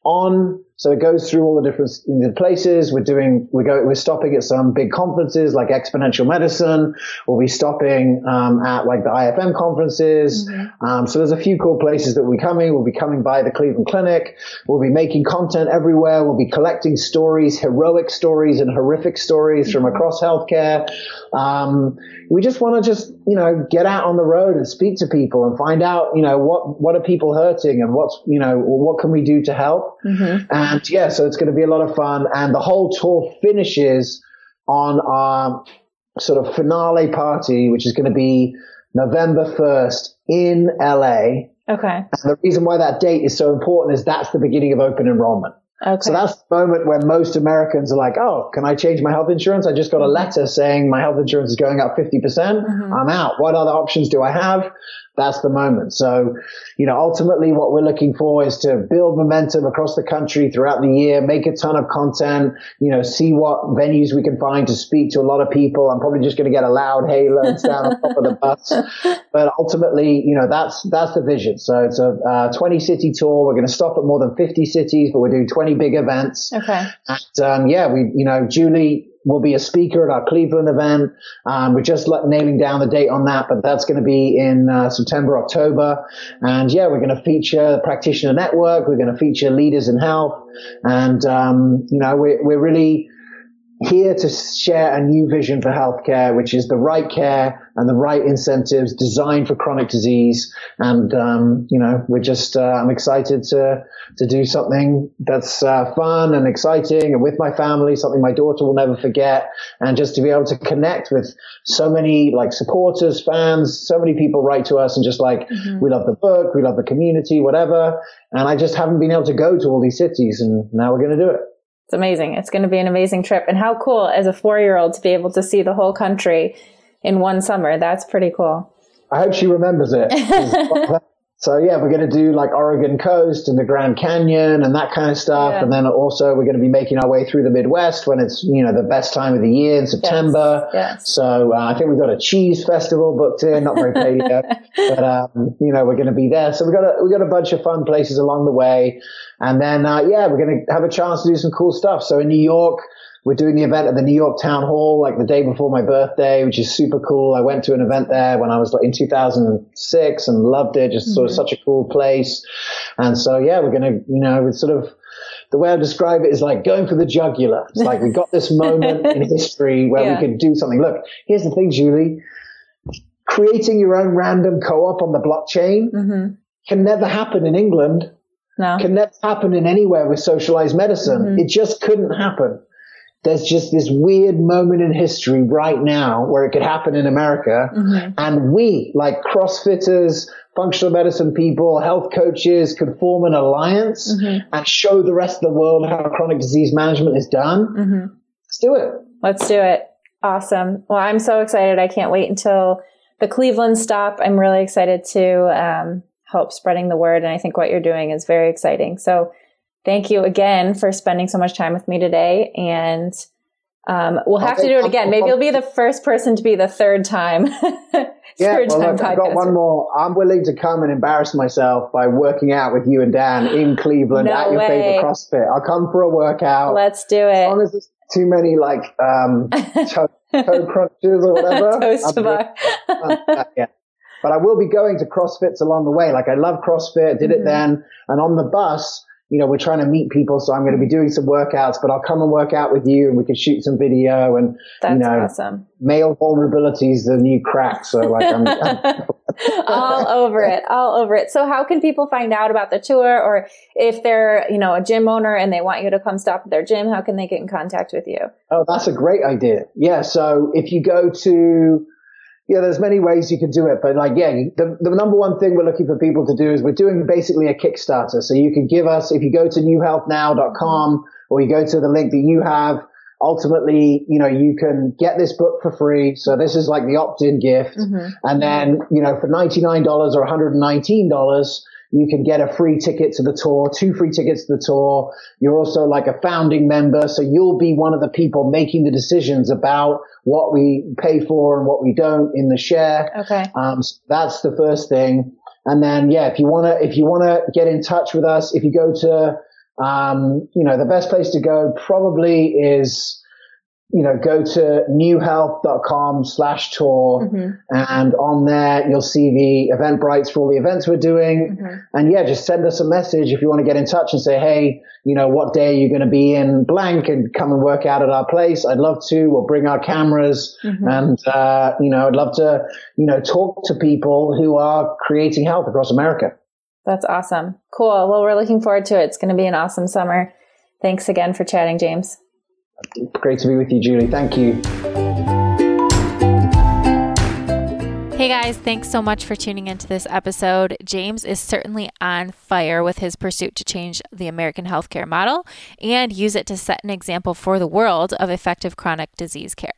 on so it goes through all the different places. We're doing, we go, we're stopping at some big conferences like Exponential Medicine. We'll be stopping um, at like the IFM conferences. Mm-hmm. Um, so there's a few cool places that we're coming. We'll be coming by the Cleveland Clinic. We'll be making content everywhere. We'll be collecting stories, heroic stories and horrific stories mm-hmm. from across healthcare. Um, we just want to just, you know, get out on the road and speak to people and find out, you know, what, what are people hurting and what's, you know, what can we do to help? Mm-hmm. And yeah, so it's going to be a lot of fun. And the whole tour finishes on our sort of finale party, which is going to be November 1st in LA. Okay. And the reason why that date is so important is that's the beginning of open enrollment. Okay. So that's the moment when most Americans are like, oh, can I change my health insurance? I just got a mm-hmm. letter saying my health insurance is going up 50%. percent mm hmm I'm out. What other options do I have? That's the moment. So, you know, ultimately what we're looking for is to build momentum across the country throughout the year, make a ton of content, you know, see what venues we can find to speak to a lot of people. I'm probably just going to get a loud halo and stand on top of the bus. But ultimately, you know, that's, that's the vision. So it's a uh, 20 city tour. We're going to stop at more than 50 cities, but we're doing 20 big events. Okay. And, um, yeah, we, you know, Julie, will be a speaker at our Cleveland event. Um, we're just nailing down the date on that, but that's going to be in uh, September, October. And yeah, we're going to feature the practitioner network. We're going to feature leaders in health. And, um, you know, we're, we're really, here to share a new vision for healthcare, which is the right care and the right incentives designed for chronic disease. And, um, you know, we're just, uh, I'm excited to, to do something that's uh, fun and exciting and with my family, something my daughter will never forget. And just to be able to connect with so many like supporters, fans, so many people write to us and just like, mm-hmm. we love the book, we love the community, whatever. And I just haven't been able to go to all these cities and now we're going to do it. It's amazing. It's going to be an amazing trip. And how cool as a four year old to be able to see the whole country in one summer. That's pretty cool. I hope she remembers it. so yeah, we're going to do like Oregon coast and the Grand Canyon and that kind of stuff. Yeah. And then also we're going to be making our way through the Midwest when it's, you know, the best time of the year in September. Yes. yes. So uh, I think we've got a cheese festival booked in, not very paleo, but, um, you know, we're going to be there. So we've got a, we've got a bunch of fun places along the way. And then, uh, yeah, we're going to have a chance to do some cool stuff. So in New York, we're doing the event at the New York Town Hall, like the day before my birthday, which is super cool. I went to an event there when I was like in 2006 and loved it. Just mm-hmm. sort of mm-hmm. such a cool place. And so, yeah, we're going to, you know, it's sort of, the way I describe it is like going for the jugular. It's like we got this moment in history where yeah. we could do something. Look, here's the thing, Julie. Creating your own random co-op on the blockchain mm-hmm. can never happen in England no. can never happen in anywhere with socialized medicine. Mm-hmm. It just couldn't happen. There's just this weird moment in history right now where it could happen in America. Mm-hmm. And we, like CrossFitters, functional medicine people, health coaches could form an alliance mm-hmm. and show the rest of the world how chronic disease management is done. Mm-hmm. Let's do it. Let's do it. Awesome. Well, I'm so excited. I can't wait until the Cleveland stop. I'm really excited to um, help spreading the word. And I think what you're doing is very exciting. So thank you again for spending so much time with me today. And um, we'll have to do it again. Maybe you'll be the first person to be the third time. yeah, third well, time look, I've got one more. I'm willing to come and embarrass myself by working out with you and Dan in Cleveland no at your way. favorite CrossFit. I'll come for a workout. Let's do it. As long as there's too many like um, toe, toe crunches or whatever. Toes-to-bar. yeah. But I will be going to CrossFits along the way. Like I love CrossFit, did mm-hmm. it then. And on the bus, you know, we're trying to meet people. So I'm going to be doing some workouts, but I'll come and work out with you and we can shoot some video and, That's you know, awesome. male vulnerability is the new crack. So like I'm, I'm all over it, all over it. So how can people find out about the tour or if they're, you know, a gym owner and they want you to come stop at their gym, how can they get in contact with you? Oh, that's a great idea. Yeah. So if you go to, yeah, there's many ways you can do it, but like, yeah, the, the number one thing we're looking for people to do is we're doing basically a Kickstarter. So you can give us, if you go to newhealthnow.com or you go to the link that you have, ultimately, you know, you can get this book for free. So this is like the opt-in gift. Mm-hmm. And then, you know, for $99 or $119, you can get a free ticket to the tour, two free tickets to the tour. You're also like a founding member. So you'll be one of the people making the decisions about what we pay for and what we don't in the share. Okay. Um, so that's the first thing. And then, yeah, if you want to, if you want to get in touch with us, if you go to, um, you know, the best place to go probably is, you know, go to newhealth.com slash tour mm-hmm. and on there you'll see the Eventbrites for all the events we're doing. Mm-hmm. And yeah, just send us a message if you want to get in touch and say, Hey, you know, what day are you going to be in blank and come and work out at our place? I'd love to. We'll bring our cameras mm-hmm. and, uh, you know, I'd love to, you know, talk to people who are creating health across America. That's awesome. Cool. Well, we're looking forward to it. It's going to be an awesome summer. Thanks again for chatting, James. Great to be with you, Julie. Thank you. Hey guys, thanks so much for tuning into this episode. James is certainly on fire with his pursuit to change the American healthcare model and use it to set an example for the world of effective chronic disease care.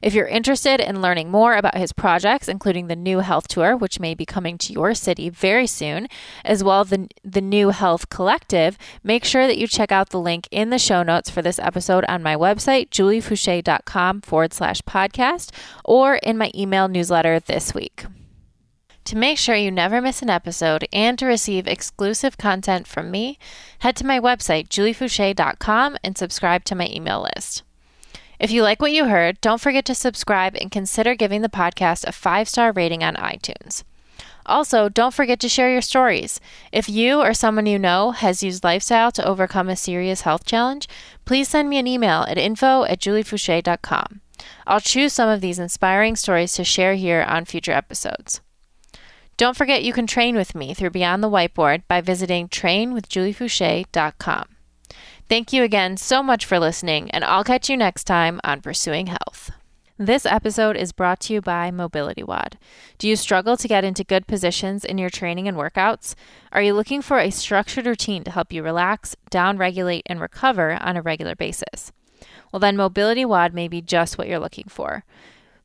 If you're interested in learning more about his projects, including the Knew Health tour, which may be coming to your city very soon, as well as the, the Knew Health collective, make sure that you check out the link in the show notes for this episode on my website, juliefoucher.com forward slash podcast, or in my email newsletter this week week. To make sure you never miss an episode and to receive exclusive content from me, head to my website, juliefoucher.com, and subscribe to my email list. If you like what you heard, don't forget to subscribe and consider giving the podcast a five star rating on iTunes. Also, don't forget to share your stories. If you or someone you know has used lifestyle to overcome a serious health challenge, please send me an email at info at juliefoucher.com. I'll choose some of these inspiring stories to share here on future episodes. Don't forget you can train with me through Beyond the Whiteboard by visiting trainwithjuliefoucher.com. Thank you again so much for listening, and I'll catch you next time on Pursuing Health. This episode is brought to you by Mobility WOD. Do you struggle to get into good positions in your training and workouts? Are you looking for a structured routine to help you relax, downregulate, and recover on a regular basis? Well, then Mobility WOD may be just what you're looking for.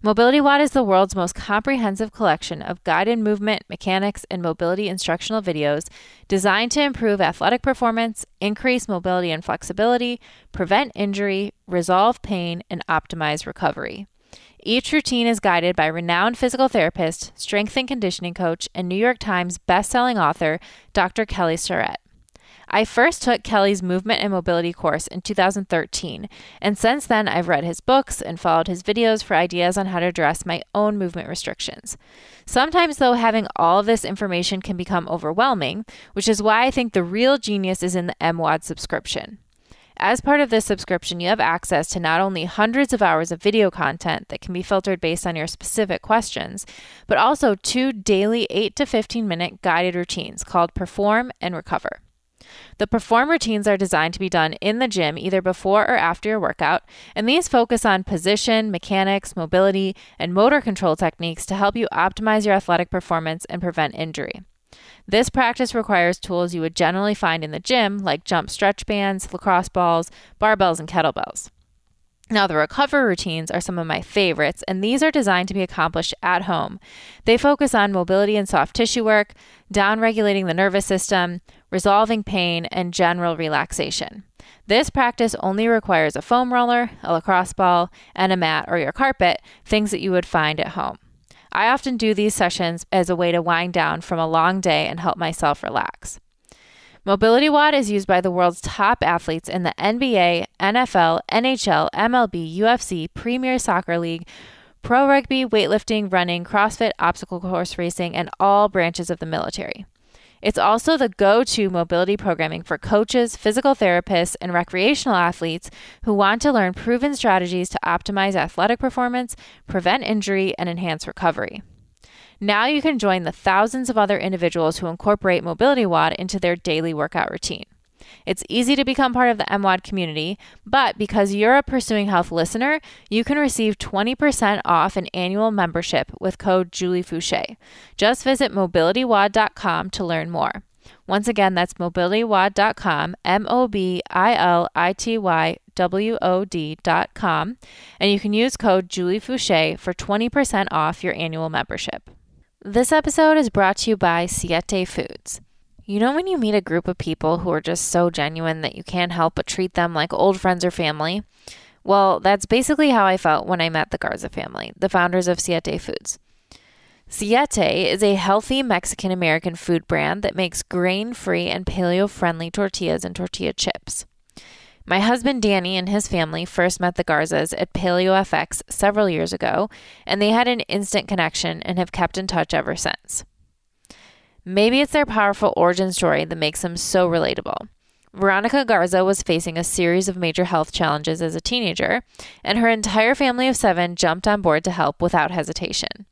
Mobility WOD is the world's most comprehensive collection of guided movement, mechanics, and mobility instructional videos designed to improve athletic performance, increase mobility and flexibility, prevent injury, resolve pain, and optimize recovery. Each routine is guided by renowned physical therapist, strength and conditioning coach, and New York Times bestselling author Dr. Kelly Starrett. I first took Kelly's movement and mobility course in 2013, and since then I've read his books and followed his videos for ideas on how to address my own movement restrictions. Sometimes, though, having all of this information can become overwhelming, which is why I think the real genius is in the MWOD subscription. As part of this subscription, you have access to not only hundreds of hours of video content that can be filtered based on your specific questions, but also two daily 8 to 15 minute guided routines called Perform and Recover. The perform routines are designed to be done in the gym either before or after your workout, and these focus on position, mechanics, mobility, and motor control techniques to help you optimize your athletic performance and prevent injury. This practice requires tools you would generally find in the gym, like jump stretch bands, lacrosse balls, barbells, and kettlebells. Now, the recover routines are some of my favorites, and these are designed to be accomplished at home. They focus on mobility and soft tissue work, down regulating the nervous system, resolving pain, and general relaxation. This practice only requires a foam roller, a lacrosse ball, and a mat or your carpet, things that you would find at home. I often do these sessions as a way to wind down from a long day and help myself relax. Mobility WOD is used by the world's top athletes in the NBA, NFL, NHL, MLB, UFC, Premier Soccer League, pro rugby, weightlifting, running, CrossFit, obstacle course racing, and all branches of the military. It's also the go to mobility programming for coaches, physical therapists, and recreational athletes who want to learn proven strategies to optimize athletic performance, prevent injury, and enhance recovery. Now you can join the thousands of other individuals who incorporate Mobility WOD into their daily workout routine. It's easy to become part of the MWOD community, but because you're a Pursuing Health listener, you can receive 20% off an annual membership with code JulieFoucher. Just visit mobilitywod.com to learn more. Once again, that's mobilitywod.com, M O B I L I T Y W O D.com, and you can use code JulieFoucher for 20% off your annual membership. This episode is brought to you by Siete Foods. You know, when you meet a group of people who are just so genuine that you can't help but treat them like old friends or family? Well, that's basically how I felt when I met the Garza family, the founders of Siete Foods. Siete is a healthy Mexican American food brand that makes grain free and paleo friendly tortillas and tortilla chips. My husband Danny and his family first met the Garzas at Paleo FX several years ago, and they had an instant connection and have kept in touch ever since. Maybe it's their powerful origin story that makes them so relatable. Veronica Garza was facing a series of major health challenges as a teenager, and her entire family of seven jumped on board to help without hesitation.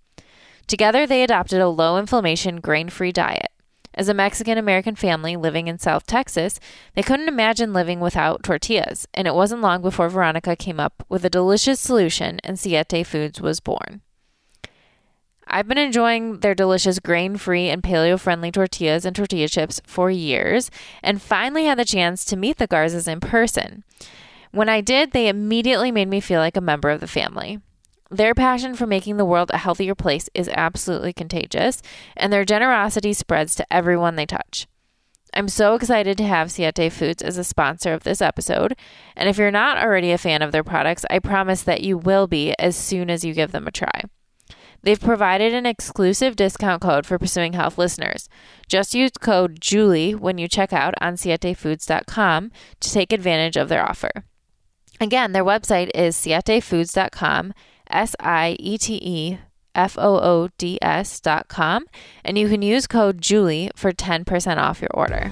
Together, they adopted a low inflammation, grain free diet. As a Mexican American family living in South Texas, they couldn't imagine living without tortillas, and it wasn't long before Veronica came up with a delicious solution and Siete Foods was born. I've been enjoying their delicious grain free and paleo friendly tortillas and tortilla chips for years and finally had the chance to meet the Garzas in person. When I did, they immediately made me feel like a member of the family. Their passion for making the world a healthier place is absolutely contagious, and their generosity spreads to everyone they touch. I'm so excited to have Siete Foods as a sponsor of this episode, and if you're not already a fan of their products, I promise that you will be as soon as you give them a try. They've provided an exclusive discount code for Pursuing Health listeners. Just use code JULIE when you check out on sietefoods.com to take advantage of their offer. Again, their website is sietefoods.com S I E T E F O O D S dot com, and you can use code Julie for 10% off your order.